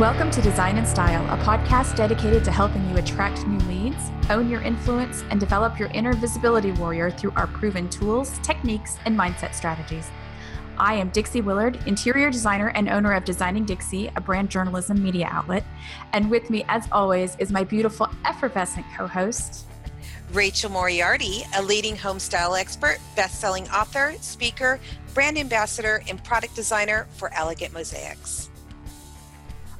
Welcome to Design and Style, a podcast dedicated to helping you attract new leads, own your influence, and develop your inner visibility warrior through our proven tools, techniques, and mindset strategies. I am Dixie Willard, interior designer and owner of Designing Dixie, a brand journalism media outlet. And with me, as always, is my beautiful, effervescent co host, Rachel Moriarty, a leading home style expert, best selling author, speaker, brand ambassador, and product designer for Elegant Mosaics.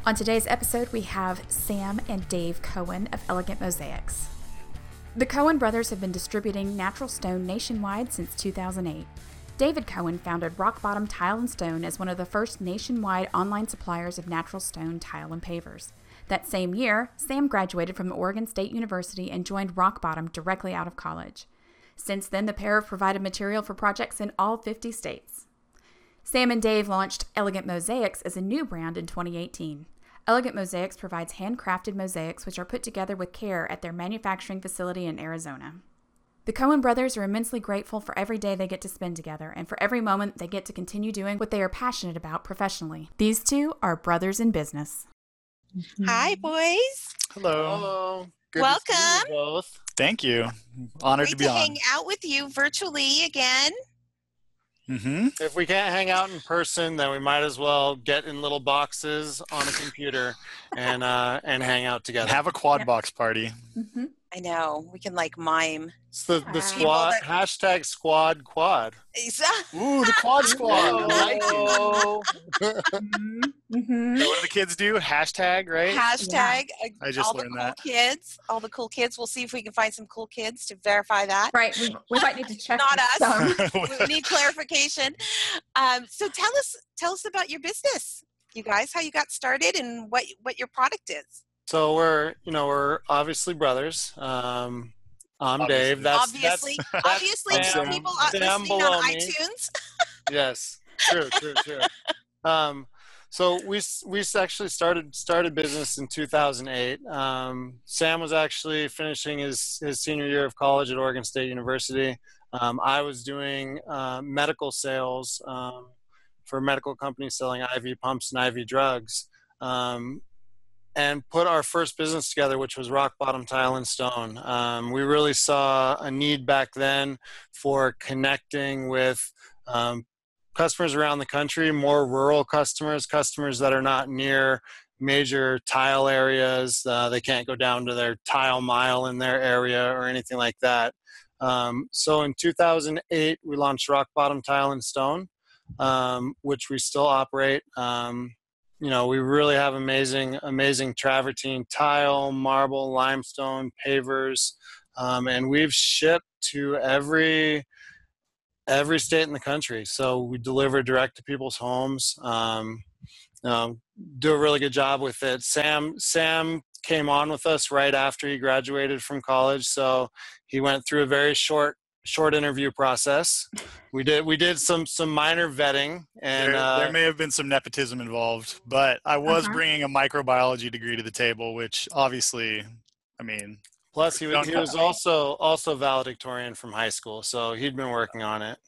On today's episode, we have Sam and Dave Cohen of Elegant Mosaics. The Cohen brothers have been distributing natural stone nationwide since 2008. David Cohen founded Rock Bottom Tile and Stone as one of the first nationwide online suppliers of natural stone tile and pavers. That same year, Sam graduated from Oregon State University and joined Rock Bottom directly out of college. Since then, the pair have provided material for projects in all 50 states. Sam and Dave launched Elegant Mosaics as a new brand in 2018. Elegant Mosaics provides handcrafted mosaics which are put together with care at their manufacturing facility in Arizona. The Cohen brothers are immensely grateful for every day they get to spend together and for every moment they get to continue doing what they are passionate about professionally. These two are brothers in business. Hi, mm-hmm. boys. Hello. Hello. Good to see you Welcome. both. Thank you. Honored Great to be to on. hang out with you virtually again. Hmm If we can't hang out in person, then we might as well get in little boxes on a computer and uh, and hang out together. Have a quad Yep. box party. Mm-hmm. I know. We can like mime. It's the, the squad People hashtag squad quad. Ooh, the quad squad. I like it. Mm-hmm. What do the kids do? Hashtag, right? Hashtag uh, I just all the learned cool that. kids. All the cool kids. We'll see if we can find some cool kids to verify that. Right, we, we might need to check. Not us. we need clarification. Um, so tell us tell us about your business, you guys, how you got started and what what your product is. So we're you know we're obviously brothers. Um, I'm Obviously. Dave. That's obviously, that's, obviously, to Sam- people uh, Sam listening on iTunes. yes true true true um, so we we actually started started business in 2008 um, sam was actually finishing his his senior year of college at oregon state university um, i was doing uh, medical sales um, for medical companies selling iv pumps and iv drugs um, and put our first business together, which was Rock Bottom Tile and Stone. Um, we really saw a need back then for connecting with um, customers around the country, more rural customers, customers that are not near major tile areas. Uh, they can't go down to their tile mile in their area or anything like that. Um, so in 2008, we launched Rock Bottom Tile and Stone, um, which we still operate. Um, you know, we really have amazing, amazing travertine tile, marble, limestone, pavers, um, and we've shipped to every every state in the country. So we deliver direct to people's homes. Um, um, do a really good job with it. Sam Sam came on with us right after he graduated from college, so he went through a very short short interview process. We did we did some some minor vetting and there, uh, there may have been some nepotism involved, but I was Uh-huh. bringing a microbiology degree to the table, which obviously, I mean, plus he was, he was also also valedictorian from high school, so he'd been working on it.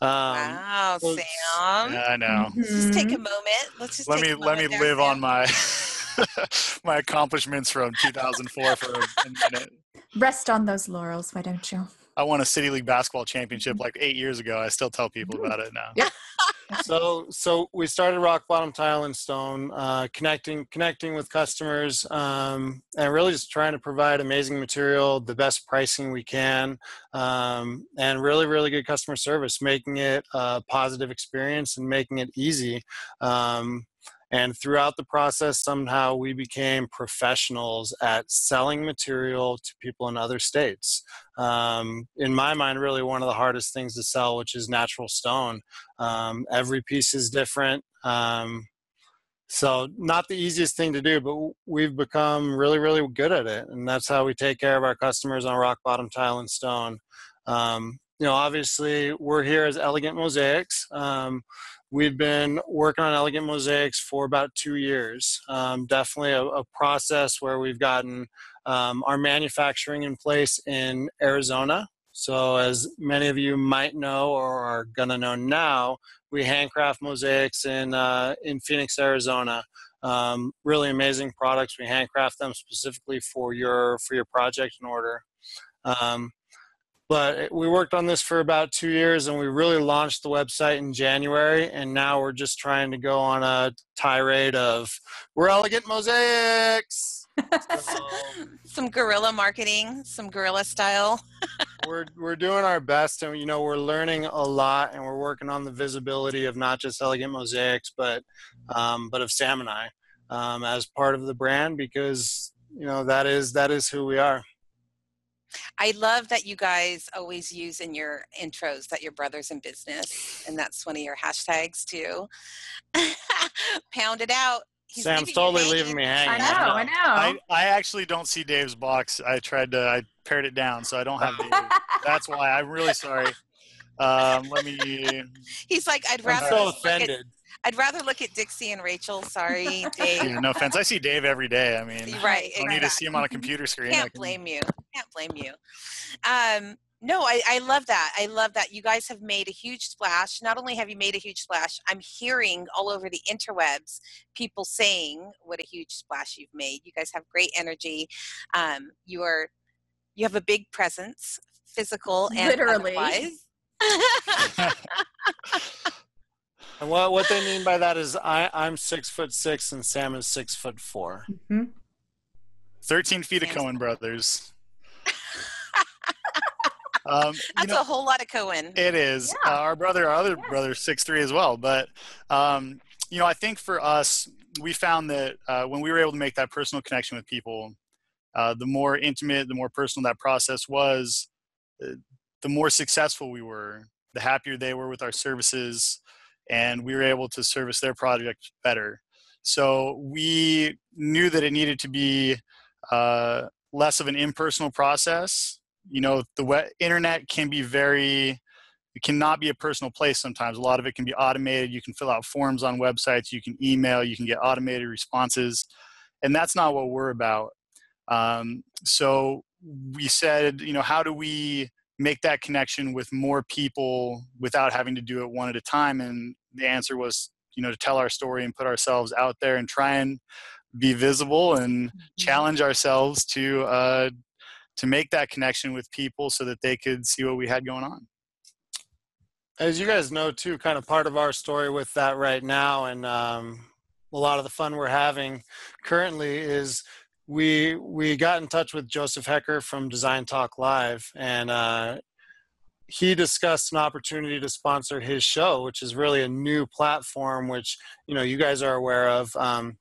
Um, wow, so- Sam. yeah, I know. Let's just take a moment. Let's just Let me let me moment there, live on my my accomplishments from 2004 for a, a minute. Rest on those laurels, why don't you? I won a city league basketball championship like eight years ago. I still tell people about it now. Yeah. so so we started rock bottom tile and stone uh, connecting connecting with customers um, and really just trying to provide amazing material the best pricing we can um, and really really good customer service making it a positive experience and making it easy um, and throughout the process somehow we became professionals at selling material to people in other states um, in my mind really one of the hardest things to sell which is natural stone um, every piece is different. Um, so not the easiest thing to do, but we've become really, really good at it, and that's how we take care of our customers on rock bottom tile and stone. Um, you know, obviously, we're here as Elegant Mosaics. Um, we've been working on Elegant Mosaics for about two years. Um, definitely a, a process where we've gotten um, our manufacturing in place in Arizona So, as many of you might know or are gonna know now, we handcraft mosaics in uh, in Phoenix, Arizona. Um, really amazing products. We handcraft them specifically for your for your project and order. Um, but we worked on this for about two years and we really launched the website in january and now we're just trying to go on a tirade of we're elegant mosaics. So, some guerrilla marketing some guerrilla style. We're we're doing our best and you know we're learning a lot and we're working on the visibility of not just elegant mosaics but um, but of sam and i um, as part of the brand because you know that is that is who we are I love that you guys always use in your intros that your brother's in business, and that's one of your hashtags too. Pound it out. He's Sam's totally leaving me hanging. I know, I know. I, I actually don't see Dave's box. I tried to, I pared it down, so I don't have Dave. That's why. I'm really sorry. Um, let me. He's like, I'd rather. I'm so offended. I'd rather look at Dixie and Rachel. Sorry, Dave. Yeah, no offense. I see Dave every day. I mean, right. I don't need to see him on a computer screen. I can't can... blame you. Can't blame you. Um, no, I, I love that. I love that you guys have made a huge splash. Not only have you made a huge splash, I'm hearing all over the interwebs people saying what a huge splash you've made. You guys have great energy. Um, you are you have a big presence, physical and literally. And what what they mean by that is I I'm six foot six and Sam is six foot 4 mm-hmm. Thirteen feet of Cohen brothers. Um, That's know, a whole lot of Cohen. It is. Yeah. Uh, our brother, our other yeah. brother, six three as well. But um, you know, I think for us, we found that uh, when we were able to make that personal connection with people, uh, the more intimate, the more personal that process was, uh, the more successful we were. The happier they were with our services, and we were able to service their project better. So we knew that it needed to be uh, less of an impersonal process. You know, the web, internet can be very, it cannot be a personal place sometimes. A lot of it can be automated. You can fill out forms on websites, you can email, you can get automated responses. And that's not what we're about. Um, so we said, you know, how do we make that connection with more people without having to do it one at a time and the answer was you know to tell our story and put ourselves out there and try and be visible and mm-hmm. challenge ourselves to uh, to make that connection with people so that they could see what we had going on as you guys know too kind of part of our story with that right now and um, a lot of the fun we're having currently is we we got in touch with Joseph Hecker from Design Talk Live, and uh, he discussed an opportunity to sponsor his show, which is really a new platform, which you know you guys are aware of. Um,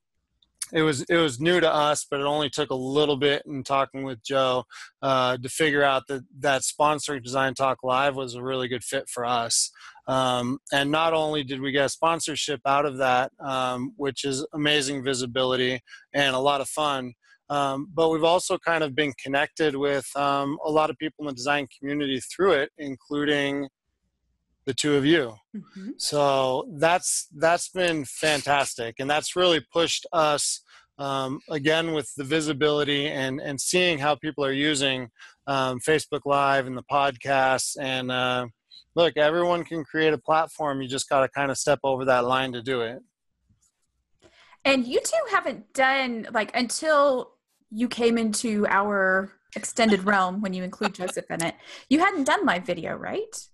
it was it was new to us, but it only took a little bit in talking with Joe uh, to figure out that that sponsoring Design Talk Live was a really good fit for us. Um, and not only did we get sponsorship out of that, um, which is amazing visibility and a lot of fun, um, but we've also kind of been connected with um, a lot of people in the design community through it, including the two of you. Mm-hmm. So that's that's been fantastic, and that's really pushed us um, again with the visibility and and seeing how people are using um, Facebook Live and the podcasts. And uh, look, everyone can create a platform. You just got to kind of step over that line to do it. And you two haven't done like until you came into our extended realm when you include Joseph in it. You hadn't done live video, right?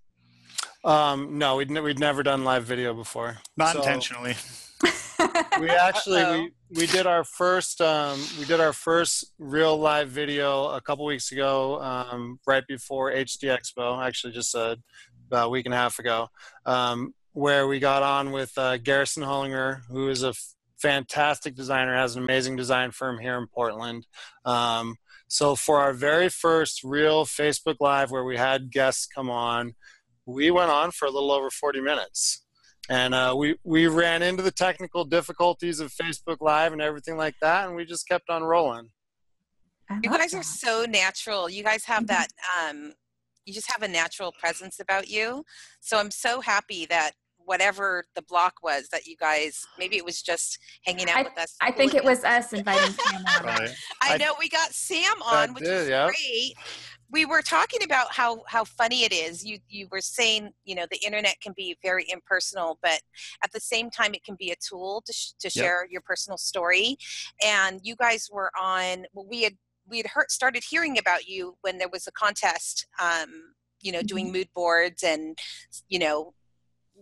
Um, no, we'd, we'd never done live video before. Not so intentionally. we actually we, we did our first um, we did our first real live video a couple weeks ago, um, right before HD Expo. Actually, just a, about a week and a half ago, um, where we got on with uh, Garrison Hullinger, who is a fantastic designer, has an amazing design firm here in Portland. Um, so for our very first real Facebook Live where we had guests come on, we went on for a little over 40 minutes. And uh, we, we ran into the technical difficulties of Facebook Live and everything like that, and we just kept on rolling. You guys that. are so natural. You guys have mm-hmm. that, um, you just have a natural presence about you. So I'm so happy that whatever the block was that you guys maybe it was just hanging out I, with us. I think it was us inviting Sam on. Right. I know we got Sam on, which did, is yeah. great. we were talking about how how funny it is you you were saying you know the internet can be very impersonal but at the same time it can be a tool to, sh- to Yep. share your personal story and you guys were on well we had we had heard started hearing about you when there was a contest um you know doing mood boards and you know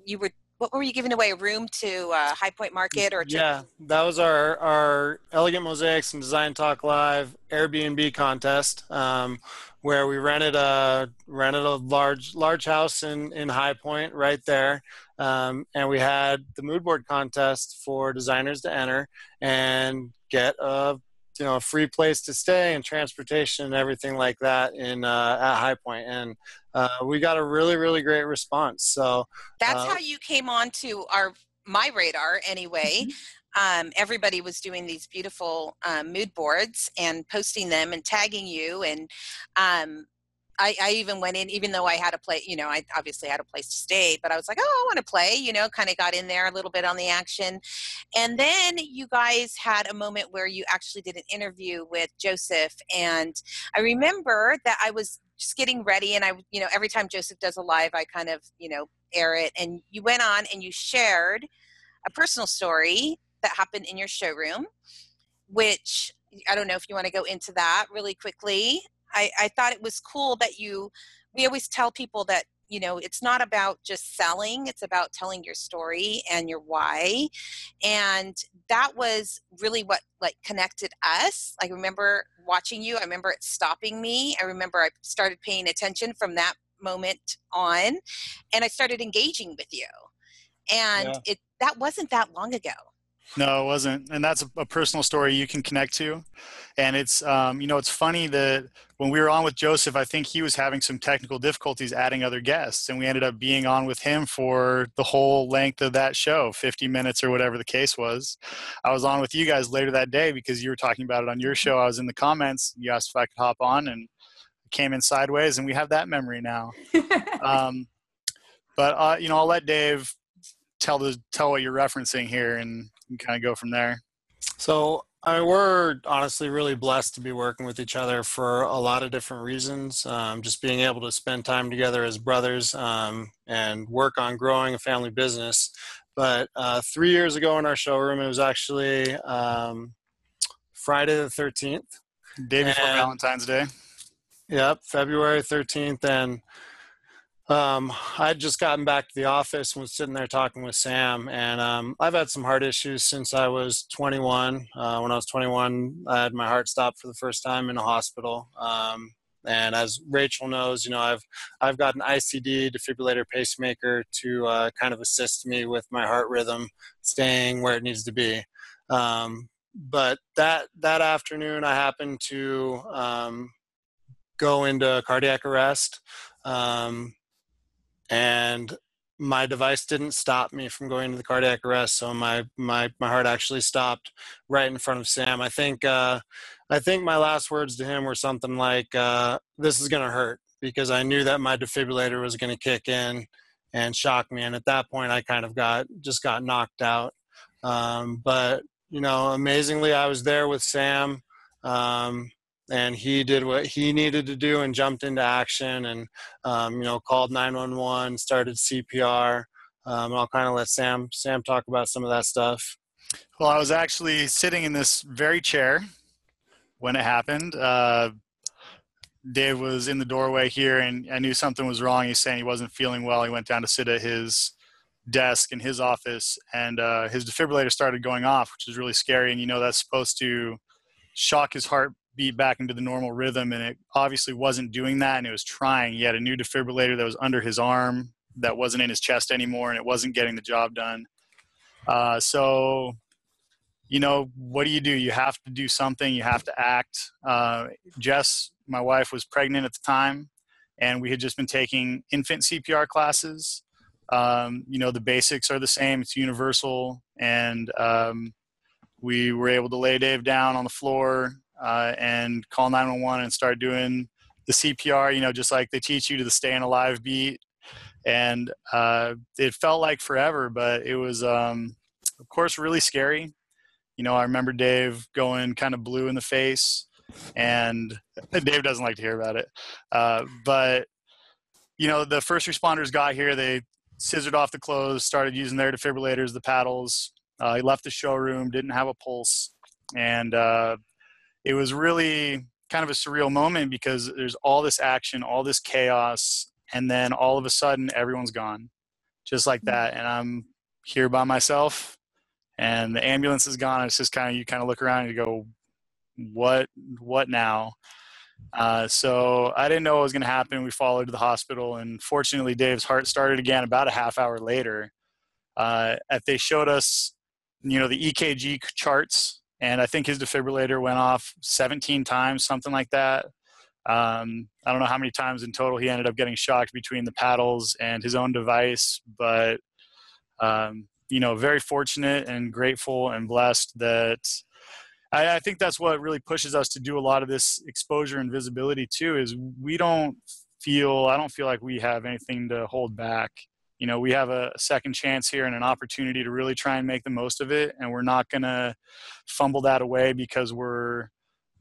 you were what were you giving away a room to uh, high point market or Yeah, that was our our Elegant Mosaics and Design Talk Live Airbnb contest, um, where we rented a rented a large large house in in High Point right there, um, and we had the mood board contest for designers to enter and get a you know a free place to stay and transportation and everything like that in uh, at High Point, and uh, we got a really really great response. So that's Uh, how you came on to our my radar anyway. Um, everybody was doing these beautiful um, mood boards and posting them and tagging you and um, I, I even went in even though i had a play you know i obviously had a place to stay but i was like oh i want to play you know kind of got in there a little bit on the action. And then you guys had a moment where you actually did an interview with joseph and i remember that i was just getting ready and i you know every time joseph does a live i kind of you know air it and you went on and you shared a personal story that happened in your showroom which i don't know if you want to go into that really quickly i i thought it was cool that you we always tell people that you know it's not about just selling it's about telling your story and your why. And that was really what like connected us. I remember watching you i remember it stopping me i remember i started paying attention from that moment on and i started engaging with you. And Yeah. it that wasn't that long ago No, it wasn't, and that's a, a personal story you can connect to. And it's, um, you know, it's funny that when we were on with Joseph, I think he was having some technical difficulties adding other guests, and we ended up being on with him for the whole length of that show, 50 minutes or whatever the case was. I was on with you guys later that day because you were talking about it on your show. I was in the comments. You asked if I could hop on, and came in sideways, and we have that memory now. Um, but uh, you know, I'll let Dave tell the tell what you're referencing here, and kind of go from there. So I mean, we're honestly really blessed to be working with each other for a lot of different reasons. Um, just being able to spend time together as brothers um, and work on growing a family business. But uh, three years ago in our showroom, it was actually um, Friday the 13th. Day before And- Valentine's Day. Yep, February 13th. And um, I'd just gotten back to the office and was sitting there talking with Sam. And um, I've had some heart issues since I was 21. Uh, when I was 21, I had my heart stopped for the first time in a hospital. Um, and as Rachel knows, you know, I've I've got an ICD defibrillator pacemaker to uh, kind of assist me with my heart rhythm staying where it needs to be. Um, but that that afternoon, I happened to um, go into cardiac arrest. Um, and my device didn't stop me from going to the cardiac arrest. So my, my, my heart actually stopped right in front of Sam. I think, uh, I think my last words to him were something like, uh, this is to hurt because I knew that my defibrillator was to kick in and shock me. And at that point I kind of got, just got knocked out. Um, but you know, amazingly, I was there with Sam. Um, and he did what he needed to do and jumped into action and um, you know called 911 started cpr um, i'll kind of let sam sam talk about some of that stuff Well, I was actually sitting in this very chair when it happened. Uh, Dave was in the doorway here, and I knew something was wrong. He's saying he wasn't feeling well. He went down to sit at his desk in his office, and uh, his defibrillator started going off, which is really scary. And you know that's supposed to shock his heart beat back into the normal rhythm and it obviously wasn't doing that and it was trying. He had a new defibrillator that was under his arm that wasn't in his chest anymore and it wasn't getting the job done. Uh, so you know what do you do? You have to do something. You have to act. Uh, jess my wife was pregnant at the time and we had just been taking infant cpr classes. Um, you know the basics are the same. It's universal and um, we were able to lay dave down on the floor uh, and call 911 and start doing the CPR, you know, just like they teach you to the staying alive beat. And uh, it felt like forever, but it was, um, of course, really scary. You know, I remember Dave going kind of blue in the face. and Dave doesn't like to hear about it. Uh, but you know, the first responders got here. They scissored off the clothes, started using their defibrillators, the paddles. Uh, he left the showroom, didn't have a pulse, and uh, it was really kind of a surreal moment because there's all this action, all this chaos, and then all of a sudden everyone's gone, just like Mm-hmm. that. And I'm here by myself, and the ambulance is gone. It's just kind of you kind of look around and you go, what what now? Uh, so I didn't know what was going to happen. We followed to the hospital, and fortunately, Dave's heart started again about a half hour later. Uh, they showed us, you know, the EKG charts, and I think his defibrillator went off 17 times, something like that. Um, I don't know how many times in total he ended up getting shocked between the paddles and his own device, but um, you know, very fortunate and grateful and blessed that I, I think that's what really pushes us to do a lot of this exposure and visibility too. Is we don't feel I don't feel like we have anything to hold back. You know, we have a second chance here and an opportunity to really try and make the most of it, and we're not going to fumble that away because we're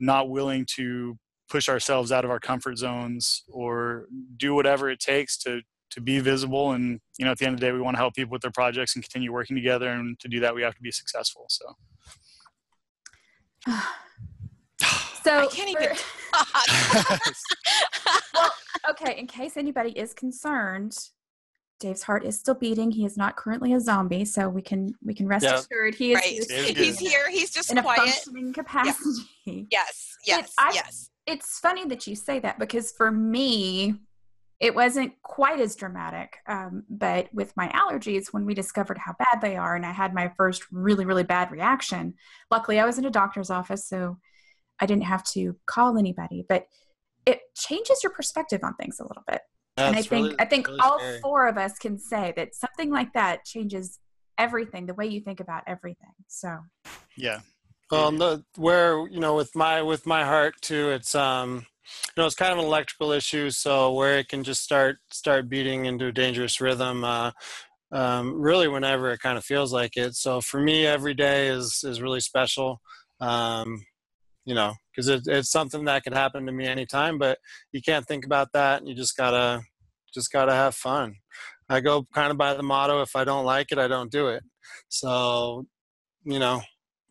not willing to push ourselves out of our comfort zones or do whatever it takes to to be visible. And you know at the end of the day we want to help people with their projects and continue working together. And to do that we have to be successful so. So I can't even for- talk. okay, in case anybody is concerned, Dave's heart is still beating. He is not currently a zombie, so we can we can rest Yeah. assured he is, right. he is Dave's He's here. He's just in a quiet. functioning capacity. Yes. Yes. I- yes. It's funny that you say that because for me, it wasn't quite as dramatic. Um, but with my allergies, when we discovered how bad they are, and I had my first really, really bad reaction, luckily I was in a doctor's office, so I didn't have to call anybody. But it changes your perspective on things a little bit. And I think really- I think really all scary. four of us can say that something like that changes everything, the way you think about everything. So yeah Well, the, where you know, with my with my heart too, it's um, you know, it's kind of an electrical issue. So where it can just start start beating into a dangerous rhythm, uh, um, really whenever it kind of feels like it. So for me, every day is is really special. Um, you know, because it, it's something that could happen to me anytime, but you can't think about that. You just gotta just gotta have fun. I go kind of by the motto: if I don't like it, I don't do it. So, you know,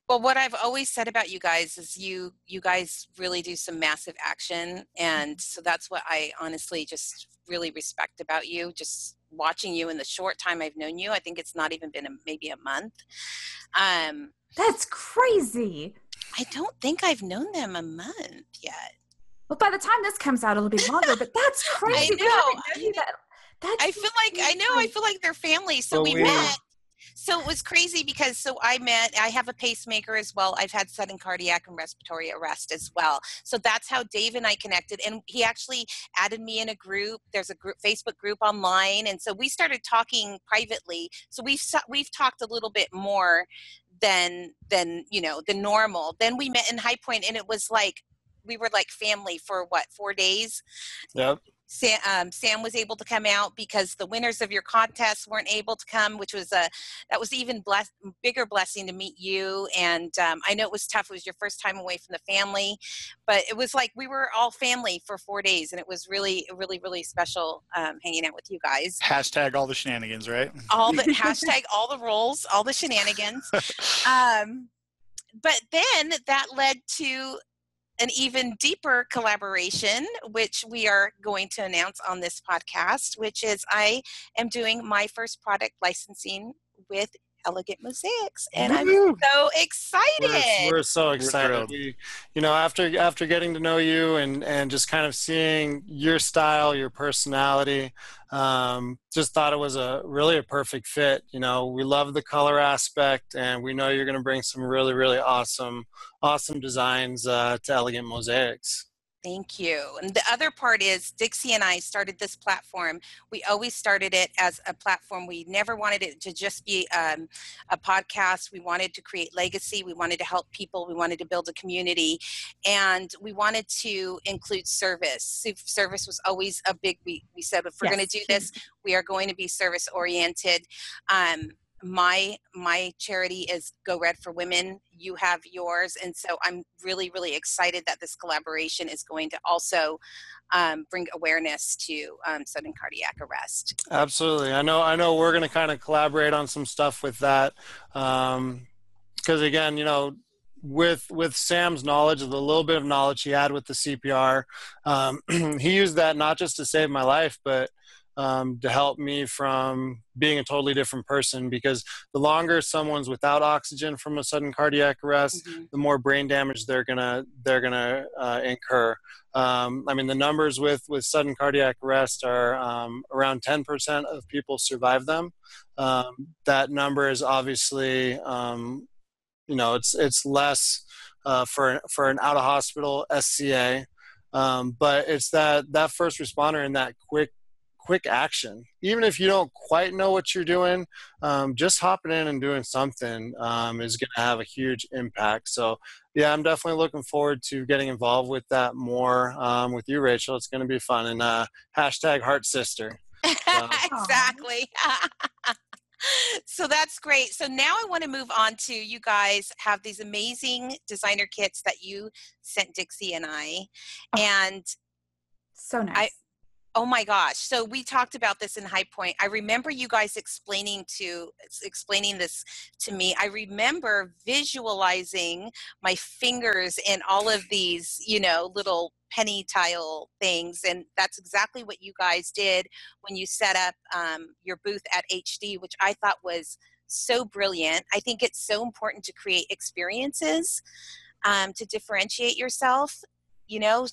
Well, what I've always said about you guys is you you guys really do some massive action, and so that's what I honestly just really respect about you. Just watching you in the short time I've known you, I think it's not even been a, maybe a month. Um, that's crazy. I don't think I've known them a month yet. Well, by the time this comes out, it'll be longer. But that's crazy. We know. haven't that- that's I feel like I know. I feel like they're family. So But we we- met. So it was crazy because so I met. I have a pacemaker as well. I've had sudden cardiac and respiratory arrest as well. So that's how Dave and I connected. And he actually added me in a group. There's a group Facebook group online, and so we started talking privately. So we've so- we've talked a little bit more than than you know the normal. Then we met in High Point, and it was like we were like family for what four days yep. Sam, um, Sam was able to come out because the winners of your contest weren't able to come, which was a that was even bless, bigger blessing to meet you. And um, I know it was tough; it was your first time away from the family, but it was like we were all family for four days, and it was really, really, really special um, hanging out with you guys. hashtag all the shenanigans right All the hashtag, all the roles, all the shenanigans. Um, but then that led to an even deeper collaboration, which we are going to announce on this podcast, which is I am doing my first product licensing with Elegant Mosaics, and I'm so excited. We're, we're so excited. thrilled. We, you know, after after getting to know you and and just kind of seeing your style, your personality, um, just thought it was a really a perfect fit. You know, we love the color aspect, and we know you're going to bring some really really awesome awesome designs uh, to Elegant Mosaics. Thank you. And the other part is Dixie and I started this platform. We always started it as a platform. We never wanted it to just be um, a podcast. We wanted to create legacy. We wanted to help people. We wanted to build a community. And we wanted to include service. Service was always a big, we, we said if we're going to do this, we are going to be service oriented. Um, my my charity is Go Red for Women. You have yours, and so I'm really really excited that this collaboration is going to also um, bring awareness to um, sudden cardiac arrest. Absolutely, I know. I know we're going to kind of collaborate on some stuff with that, because um, again, you know, with with Sam's knowledge, the little bit of knowledge he had with the CPR, um, he used that not just to save my life, but um, to help me from being a totally different person because the longer someone's without oxygen from a sudden cardiac arrest mm-hmm. the more brain damage they're gonna they're gonna uh, incur. Um, i mean the numbers with with sudden cardiac arrest are um, around 10% of people survive them. Um, that number is obviously um, you know it's it's less uh, for for an out of hospital SCA um, but it's that that first responder and that quick quick action. Even if you don't quite know what you're doing, um, just hopping in and doing something um, is going to have a huge impact. So, yeah, I'm definitely looking forward to getting involved with that more um, with you, Rachel. It's going to be fun. And uh, hashtag Heart Sister. So. exactly. so that's great. So now I want to move on to you guys have these amazing designer kits that you sent Dixie and I. Oh. And so nice. I, Oh my gosh. So we talked about this in High Point. I remember you guys explaining to explaining this to me. I remember visualizing my fingers in all of these, you know, little penny tile things and that's exactly what you guys did when you set up um, your booth at hd which i thought was so brilliant i think it's so important to create experiences um, to differentiate yourself you know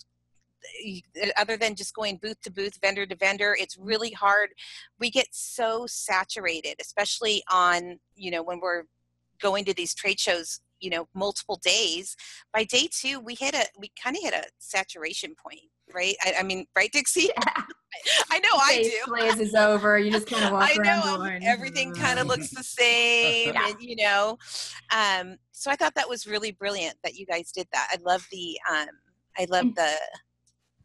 other than just going booth to booth, vendor to vendor, it's really hard. We get so saturated, especially on, you know, when we're going to these trade shows, you know, multiple days. By day two, we hit a, we kind of hit a saturation point, right? I, I mean, right, Dixie? Yeah. I know I do. Plays is over. You just kind of walk I know going, everything kind of looks the same, yeah. and you know. Um, so I thought that was really brilliant that you guys did that. I love the, um, I love the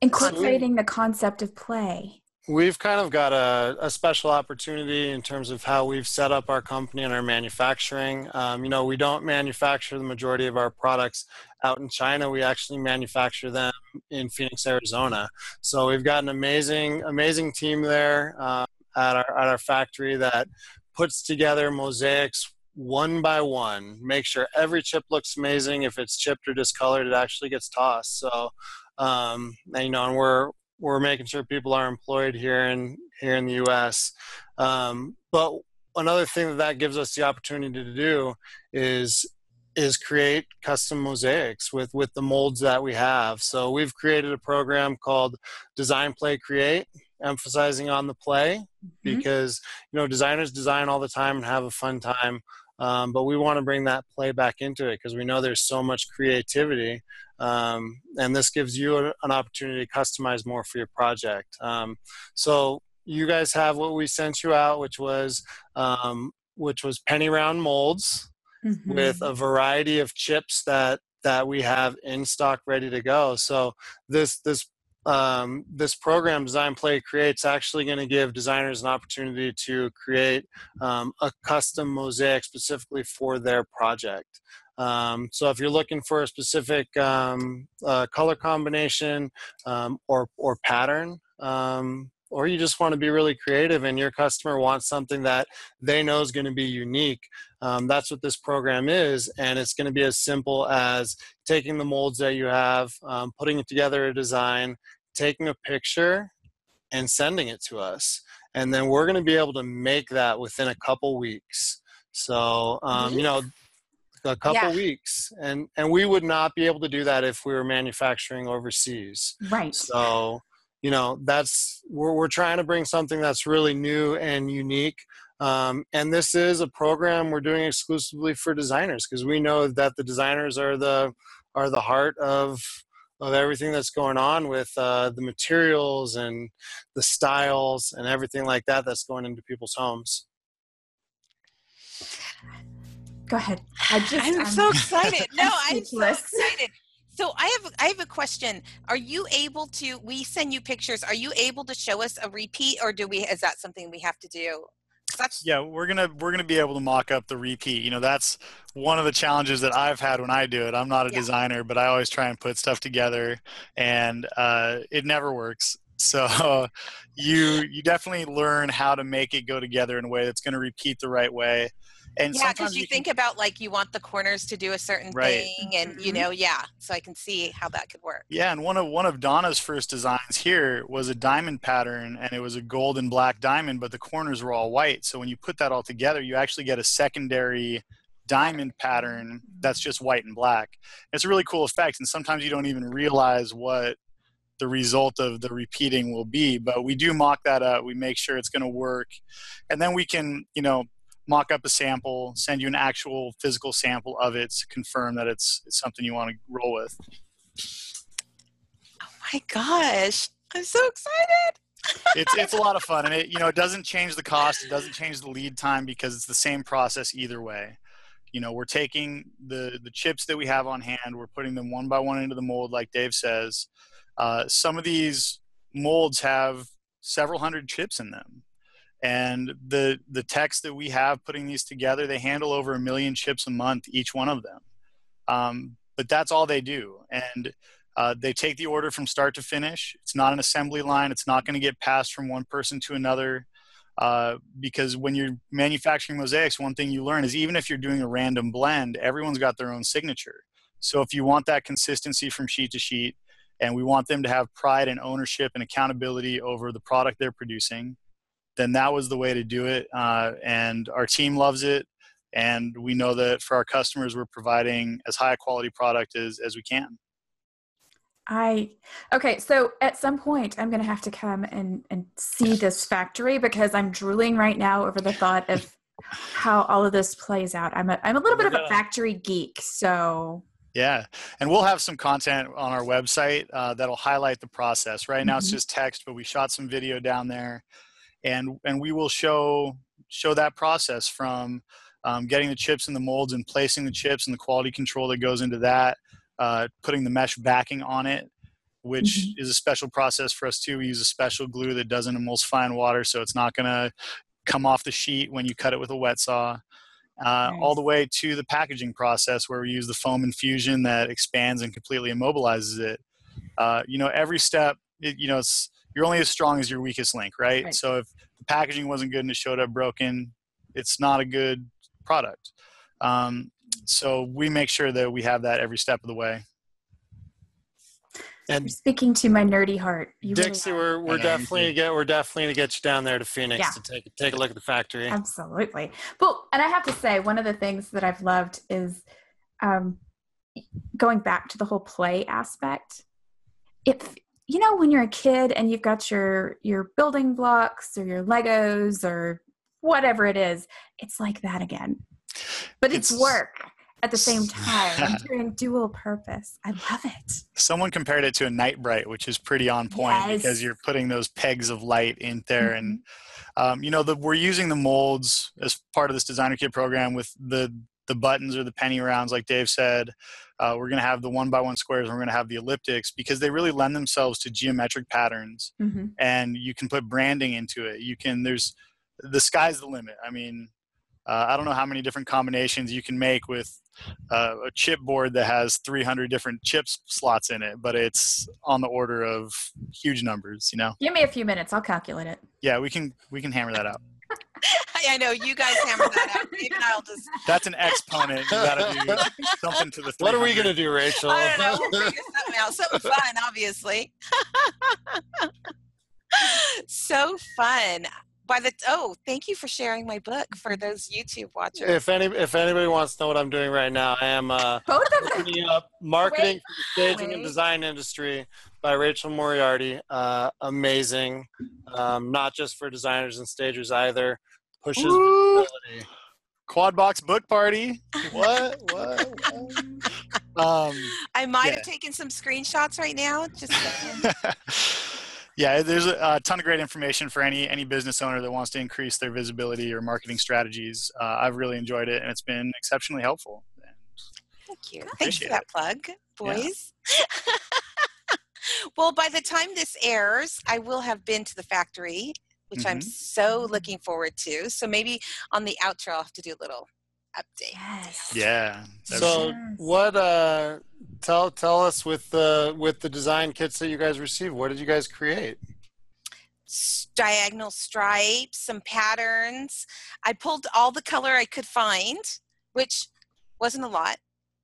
incorporating the concept of play we've kind of got a, a, special opportunity in terms of how we've set up our company and our manufacturing. Um, you know, we don't manufacture the majority of our products out in China. We actually manufacture them in Phoenix, Arizona. So we've got an amazing, amazing team there uh, at our at our factory that puts together mosaics one by one. Make sure every chip looks amazing. If it's chipped or discolored, it actually gets tossed. So um, and, you know, and we're we're making sure people are employed here in here in the U.S. Um, but another thing that that gives us the opportunity to do is is create custom mosaics with with the molds that we have. So we've created a program called Design Play Create, emphasizing on the play mm-hmm. because you know designers design all the time and have a fun time. Um, but we want to bring that play back into it because we know there's so much creativity um, and this gives you a, an opportunity to customize more for your project. Um, so you guys have what we sent you out, which was um, which was penny round molds mm-hmm. with a variety of chips that that we have in stock ready to go. So this this um, this program design play creates actually going to give designers an opportunity to create um, a custom mosaic specifically for their project um, so if you're looking for a specific um, uh, color combination um, or, or pattern, um, or you just want to be really creative and your customer wants something that they know is going to be unique, um, that's what this program is. And it's going to be as simple as taking the molds that you have, um, putting together a design, taking a picture, and sending it to us. And then we're going to be able to make that within a couple weeks. So, you know, a couple yeah. weeks and and we would not be able to do that if we were manufacturing overseas. Right. So you know that's we're, we're trying to bring something that's really new and unique um, and this is a program we're doing exclusively for designers because we know that the designers are the are the heart of of everything that's going on with uh, the materials and the styles and everything like that that's going into people's homes Go ahead. I just I'm, I'm so excited. No, I'm so excited. So I have I have a question. Are you able to we send you pictures, are you able to show us a repeat or do we is that something we have to do? That's yeah we're gonna we're gonna be able to mock up the repeat you know that's one of the challenges that i've had when i do it i'm not a Yeah. designer but i always try and put stuff together and uh, it never works so you you definitely learn how to make it go together in a way that's going to repeat the right way and yeah, because you can- think about like you want the corners to do a certain Right. thing, and you Mhm. know, yeah. So I can see how that could work. Yeah, and one of one of Donna's first designs here was a diamond pattern, and it was a gold and black diamond, but the corners were all white. So when you put that all together, you actually get a secondary diamond pattern that's just white and black. It's a really cool effect, and sometimes you don't even realize what the result of the repeating will be. But we do mock that up. We make sure it's going to work, and then we can, you know, mock up a sample, send you an actual physical sample of it to confirm that it's, it's something you want to roll with. Oh my gosh, I'm so excited! it's it's a lot of fun and it you know it doesn't change the cost it doesn't change the lead time because it's the same process either way you know we're taking the the chips that we have on hand we're putting them one by one into the mold like dave says uh, some of these molds have several hundred chips in them and the the techs that we have putting these together they handle over a million chips a month each one of them um, but that's all they do and uh, they take the order from start to finish. It's not an assembly line. It's not going to get passed from one person to another. Uh, because when you're manufacturing mosaics, one thing you learn is even if you're doing a random blend, everyone's got their own signature. So if you want that consistency from sheet to sheet, and we want them to have pride and ownership and accountability over the product they're producing, then that was the way to do it. Uh, and our team loves it. And we know that for our customers, we're providing as high a quality product as, as we can. I okay, so at some point I'm gonna have to come and and see this factory because I'm drooling right now over the thought of how all of this plays out. I'm a I'm a little bit of a factory geek, so Yeah, and we'll have some content on our website uh, that'll highlight the process. Right now, it's Mhm. just text, but we shot some video down there, and and we will show show that process from um, getting the chips in the molds and placing the chips and the quality control that goes into that, uh, putting the mesh backing on it, which Mhm. is a special process for us too. We use a special glue that doesn't emulsify in water, so it's not going to come off the sheet when you cut it with a wet saw uh, all the way to the packaging process where we use the foam infusion that expands and completely immobilizes it. Uh, you know, every step, it, you know, it's you're only as strong as your weakest link, right? Right. So if the packaging wasn't good and it showed up broken, it's not a good product. Um, so we make sure that we have that every step of the way. you're And speaking to my nerdy heart. You really Dixie, are. we're we're Yeah, definitely easy. get we're definitely gonna get you down there to Phoenix Yeah. to take take a look at the factory. Absolutely. But and I have to say, one of the things that I've loved is um, going back to the whole play aspect. If you know when you're a kid and you've got your your building blocks or your Legos or whatever it is, it's like that again. But it's, It's- work at the same time. I'm doing dual purpose. I love it. Someone compared it to a Lite-Brite, which is pretty on point because you're putting those pegs of light in there and Mm-hmm. um, you know the, we're using the molds as part of this designer kit program with the the buttons or the penny rounds like dave said uh, we're going to have the one by one squares and we're going to have the elliptics because they really lend themselves to geometric patterns Mhm. and you can put branding into it you can there's the sky's the limit i mean uh, i don't know how many different combinations you can make with uh, a chipboard that has 300 different chips slots in it but it's on the order of huge numbers you know Give me a few minutes. I'll calculate it. yeah we can we can hammer that out I know you guys hammer that out. Dave and I'll just. that's an exponent you gotta do something to the What are we gonna do, Rachel? I don't know. We'll figure something out. Something fun, obviously. so fun. By the oh, thank you for sharing my book for those YouTube watchers. if any if anybody wants to know what I'm doing right now, I am uh, Both of them. up marketing for the staging and design industry by Rachel Moriarty. Uh, amazing, um, not just for designers and stagers either. Pushes visibility. quad box book party what what, what? um I might yeah. have taken some screenshots right now. Just yeah there's a, a ton of great information for any any business owner that wants to increase their visibility or marketing strategies uh, i've really enjoyed it and it's been exceptionally helpful And Thank you. Thanks Appreciate for that plug, boys. well, by the time this airs, I will have been to the factory which I'm Mhm. so looking forward to. So maybe on the outro, I'll have to do a little update. Yes. Yeah. So Yes. what? Uh, tell tell us with the with the design kits that you guys received. What did you guys create? Diagonal stripes, some patterns. I pulled all the color I could find, which wasn't a lot.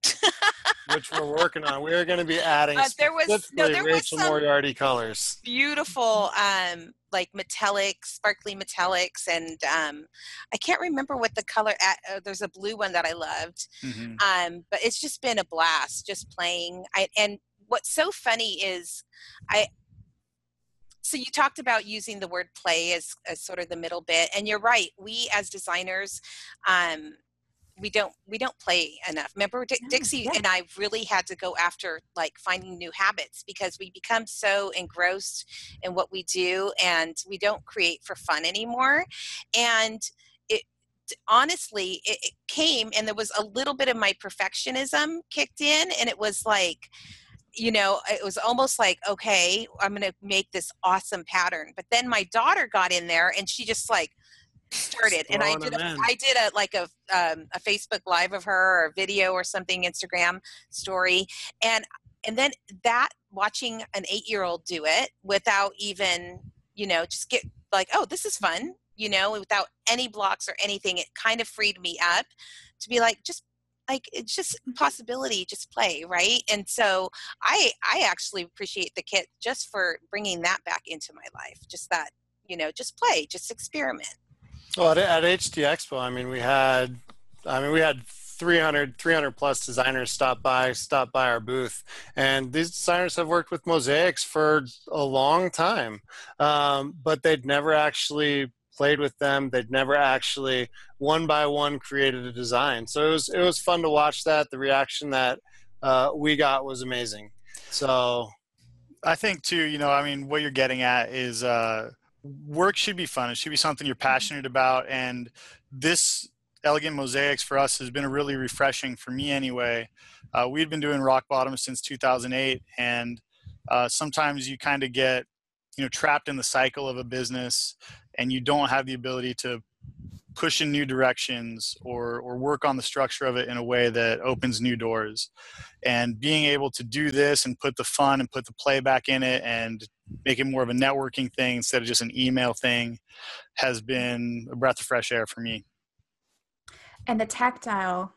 Which we're working on. We are going to be adding Uh, there was no, specifically there was some Moriarty colors. beautiful, um, like metallic, sparkly metallics, and um, I can't remember what the color. At, uh, there's a blue one that I loved, Mhm. um, but it's just been a blast just playing. I, and what's so funny is, I. So you talked about using the word play as, as sort of the middle bit, and you're right. We as designers, um, we don't we don't play enough. Remember, No, Dixie yeah. and I really had to go after like finding new habits because we become so engrossed in what we do, and we don't create for fun anymore. And it honestly, it, it came, and there was a little bit of my perfectionism kicked in, and it was like you know it was almost like okay i'm going to make this awesome pattern but then my daughter got in there and she just like started and i did a, did a like a um, a facebook live of her or a video or something instagram story and and then that watching an eight year old do it without even you know just get like oh this is fun you know without any blocks or anything it kind of freed me up to be like just like it's just possibility just play right? And so i i actually appreciate the kit just for bringing that back into my life just that you know just play just experiment Well, at, at HT Expo, I mean, we had, I mean, we had 300, 300 plus designers stop by, stop by our booth, and these designers have worked with mosaics for a long time, um, but they'd never actually played with them. They'd never actually one by one created a design. So it was it was fun to watch that. The reaction that uh, we got was amazing. So I think too, you know, I mean, what you're getting at is uh, work should be fun. It should be something you're passionate about. And this elegant mosaics for us has been really refreshing for me anyway. Uh, we'd been doing rock bottom since 2008, and uh, sometimes you kind of get, you know, trapped in the cycle of a business, and you don't have the ability to push in new directions or or work on the structure of it in a way that opens new doors. And being able to do this and put the fun and put the play back in it and make it more of a networking thing instead of just an email thing has been a breath of fresh air for me. And the tactile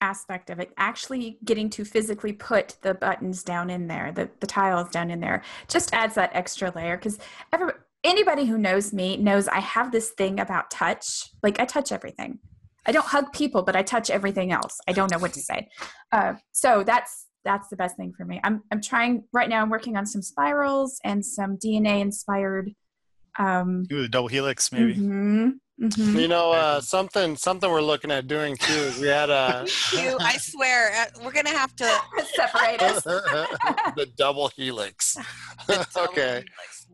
aspect of it actually getting to physically put the buttons down in there the, the tiles down in there just adds that extra layer because every anybody who knows me knows i have this thing about touch like i touch everything i don't hug people but i touch everything else i don't know what to say uh, so that's that's the best thing for me i'm, I'm trying right now i'm working on some spirals and some dna inspired um, Ooh, the double helix maybe mhm, mhm. you know uh, something something we're looking at doing too is we had a you i swear uh, we're gonna have to separate us the double helix. okay.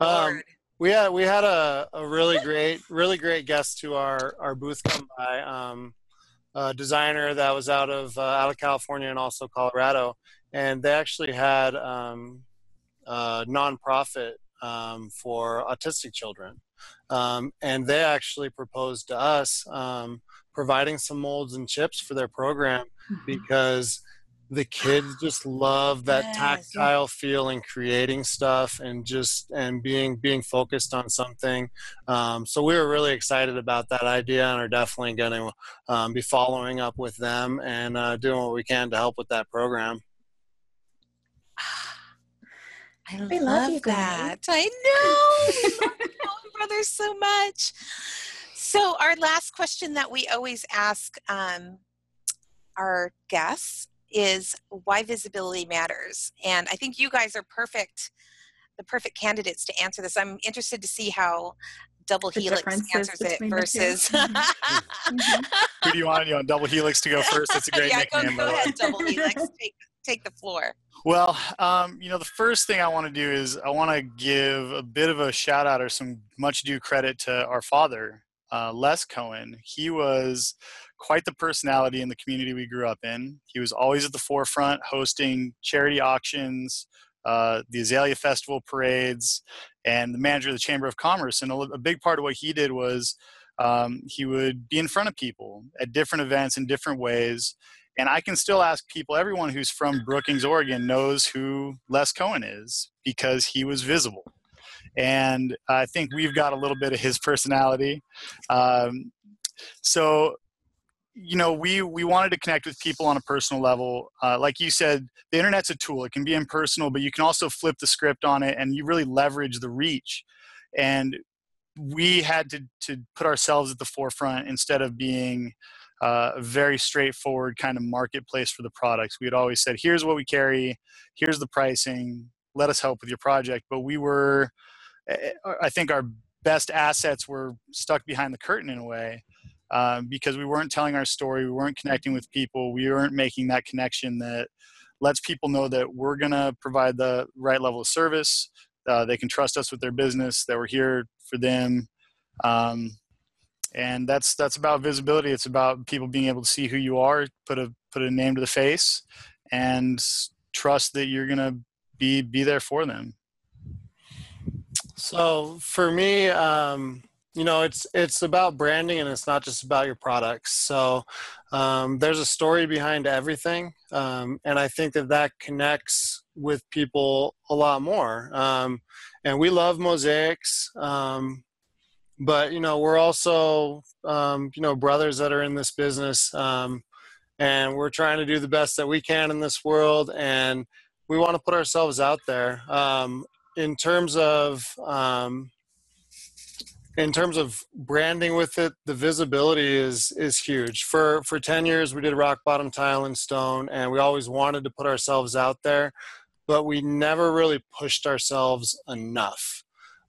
Lord. We had we had a, a really great really great guest to our our booth come by. Um, a designer that was out of uh, out of California and also Colorado, and they actually had um, a nonprofit um, for autistic children, um, and they actually proposed to us um, providing some molds and chips for their program because the kids just love that Yes. tactile feel and creating stuff and just and being being focused on something um, so we were really excited about that idea and are definitely going to um, be following up with them and uh, doing what we can to help with that program I We love, love you that. guys. I know. I love my Cohen brothers so much. So, our last question that we always ask um, our guests is why visibility matters. And I think you guys are perfect, the perfect candidates to answer this. I'm interested to see how Double The Helix answers it between the two. versus. Mhm. who do you want you know double helix to go first That's a great yeah, go, nickname by go ahead, Double Helix. Take, take the floor. Well, um, you know, the first thing I want to do is I want to give a bit of a shout out or some much due credit to our father, uh, Les Cohen. He was quite the personality in the community we grew up in. He was always at the forefront hosting charity auctions, uh, the Azalea Festival parades, and the manager of the Chamber of Commerce. And a, a big part of what he did was um, he would be in front of people at different events in different ways. And I can still ask people, everyone who's from Brookings, Oregon knows who Les Cohen is because he was visible. And I think we've got a little bit of his personality. Um, so you know we we wanted to connect with people on a personal level. Uh, like you said the internet's a tool. It can be impersonal but you can also flip the script on it and you really leverage the reach. And we had to to put ourselves at the forefront instead of being uh, a very straightforward kind of marketplace for the products. We had always said here's what we carry. Here's the pricing. Let us help with your project. But we were eh, eh, i think our best assets were stuck behind the curtain in a way um, because we weren't telling our story, we weren't connecting with people, we weren't making that connection that lets people know that we're going to provide the right level of service. Uh, they can trust us with their business, that we're here for them. Um, and that's that's about visibility. It's about people being able to see who you are, put a put a name to the face, and trust that you're gonna be be there for them. So for me, um, you know it's it's about branding and it's not just about your products. So um, there's a story behind everything um, and i think that that connects with people a lot more. Um, and we love mosaics um, but you know we're also um, you know brothers that are in this business um, and we're trying to do the best that we can in this world and we want to put ourselves out there. In terms of in terms of branding with it the visibility is is huge. For for 10 years we did rock bottom tile and stone and we always wanted to put ourselves out there but we never really pushed ourselves enough.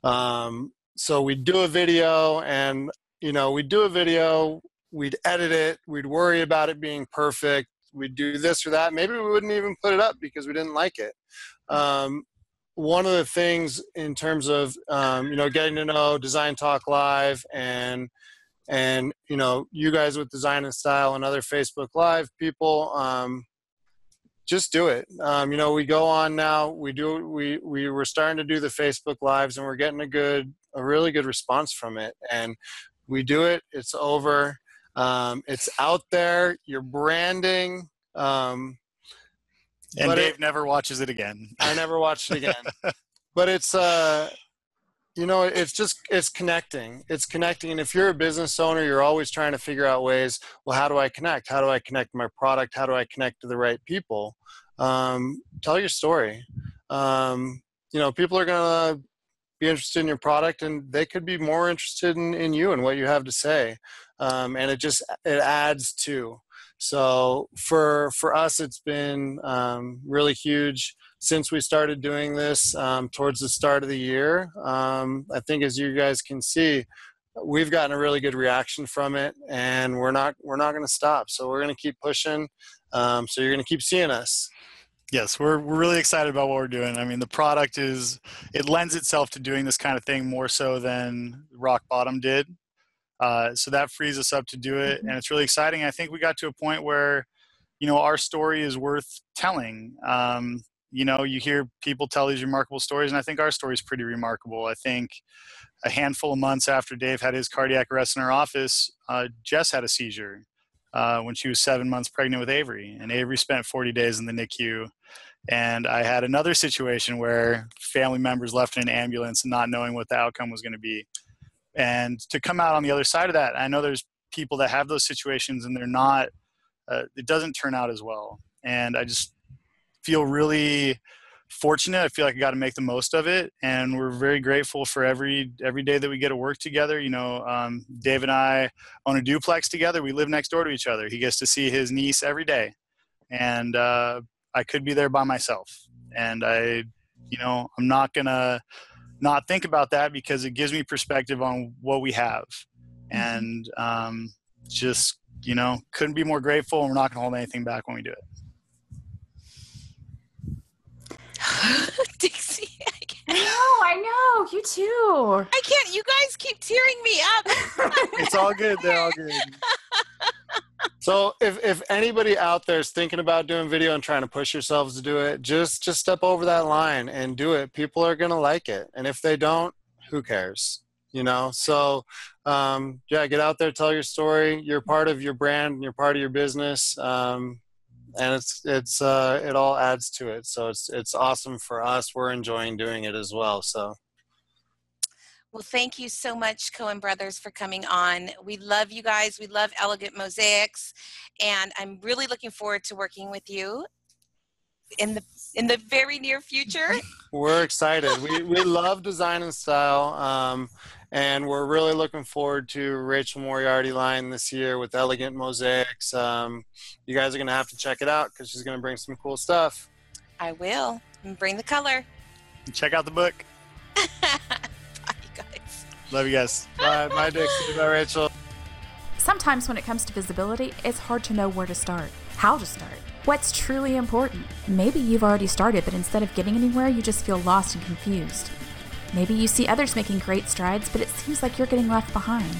Um, so we'd do a video and you know we'd do a video we'd edit it we'd worry about it being perfect we'd do this or that. Maybe we wouldn't even put it up because we didn't like it. Um, one of the things in terms of um, you know getting to know Design Talk Live and and you know you guys with Design and Style and other Facebook Live people, um, just do it. Um, you know we go on now. We do we we were starting to do the Facebook Lives and we're getting a good a really good response from it. And we do it. It's over. Um, it's out there. You're branding. Um, and but Dave it, never watches it again. I never watched it again. but it's uh you know it's just it's connecting. It's connecting. And if you're a business owner you're always trying to figure out ways well how do i connect? How do i connect my product? How do i connect to the right people? Um, tell your story. Um, you know people are going to be interested in your product and they could be more interested in, in you and what you have to say. Um, and it just it adds to so for for us, it's been um, really huge since we started doing this um, towards the start of the year. Um, I think, as you guys can see, we've gotten a really good reaction from it, and we're not we're not going to stop. So we're going to keep pushing. Um, so you're going to keep seeing us. Yes, we're we're really excited about what we're doing. I mean, the product is it lends itself to doing this kind of thing more so than Rock Bottom did. Uh, so that frees us up to do it, and it's really exciting. I think we got to a point where, you know, our story is worth telling. Um, you know, you hear people tell these remarkable stories, and I think our story is pretty remarkable. I think a handful of months after Dave had his cardiac arrest in our office, uh, Jess had a seizure uh, when she was seven months pregnant with Avery, and Avery spent 40 days in the NICU. And I had another situation where family members left in an ambulance, not knowing what the outcome was going to be and to come out on the other side of that i know there's people that have those situations and they're not uh, it doesn't turn out as well. And i just feel really fortunate. I feel like i got to make the most of it. And we're very grateful for every every day that we get to work together. You know um, dave and i own a duplex together. We live next door to each other. He gets to see his niece every day. And uh, i could be there by myself. And i you know i'm not gonna not think about that because it gives me perspective on what we have mm-hmm. and um, just you know couldn't be more grateful and we're not going to hold anything back when we do it dixie I know, I know, you too. I can't. You guys keep tearing me up. it's all good. They're all good. so if, if anybody out there is thinking about doing video and trying to push yourselves to do it, just just step over that line and do it. People are gonna like it, and if they don't, who cares? You know. So um, yeah, get out there, tell your story. You're part of your brand, and you're part of your business, um, and it's it's uh, it all adds to it. So it's it's awesome for us. We're enjoying doing it as well. So. Well, thank you so much, Cohen Brothers, for coming on. We love you guys. We love Elegant Mosaics, and I'm really looking forward to working with you in the in the very near future. We're excited. we we love design and style, um, and we're really looking forward to Rachel Moriarty line this year with Elegant Mosaics. Um, you guys are gonna have to check it out because she's gonna bring some cool stuff. I will. And bring the color. Check out the book. Love you guys. Bye, bye, Dixie. Bye, Rachel. Sometimes when it comes to visibility, it's hard to know where to start, how to start, what's truly important. Maybe you've already started, but instead of getting anywhere, you just feel lost and confused. Maybe you see others making great strides, but it seems like you're getting left behind.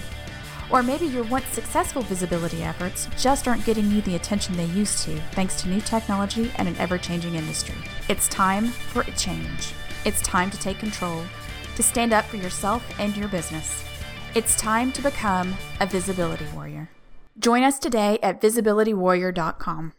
Or maybe your once successful visibility efforts just aren't getting you the attention they used to thanks to new technology and an ever changing industry. It's time for a change. It's time to take control to stand up for yourself and your business. It's time to become a visibility warrior. Join us today at visibilitywarrior.com.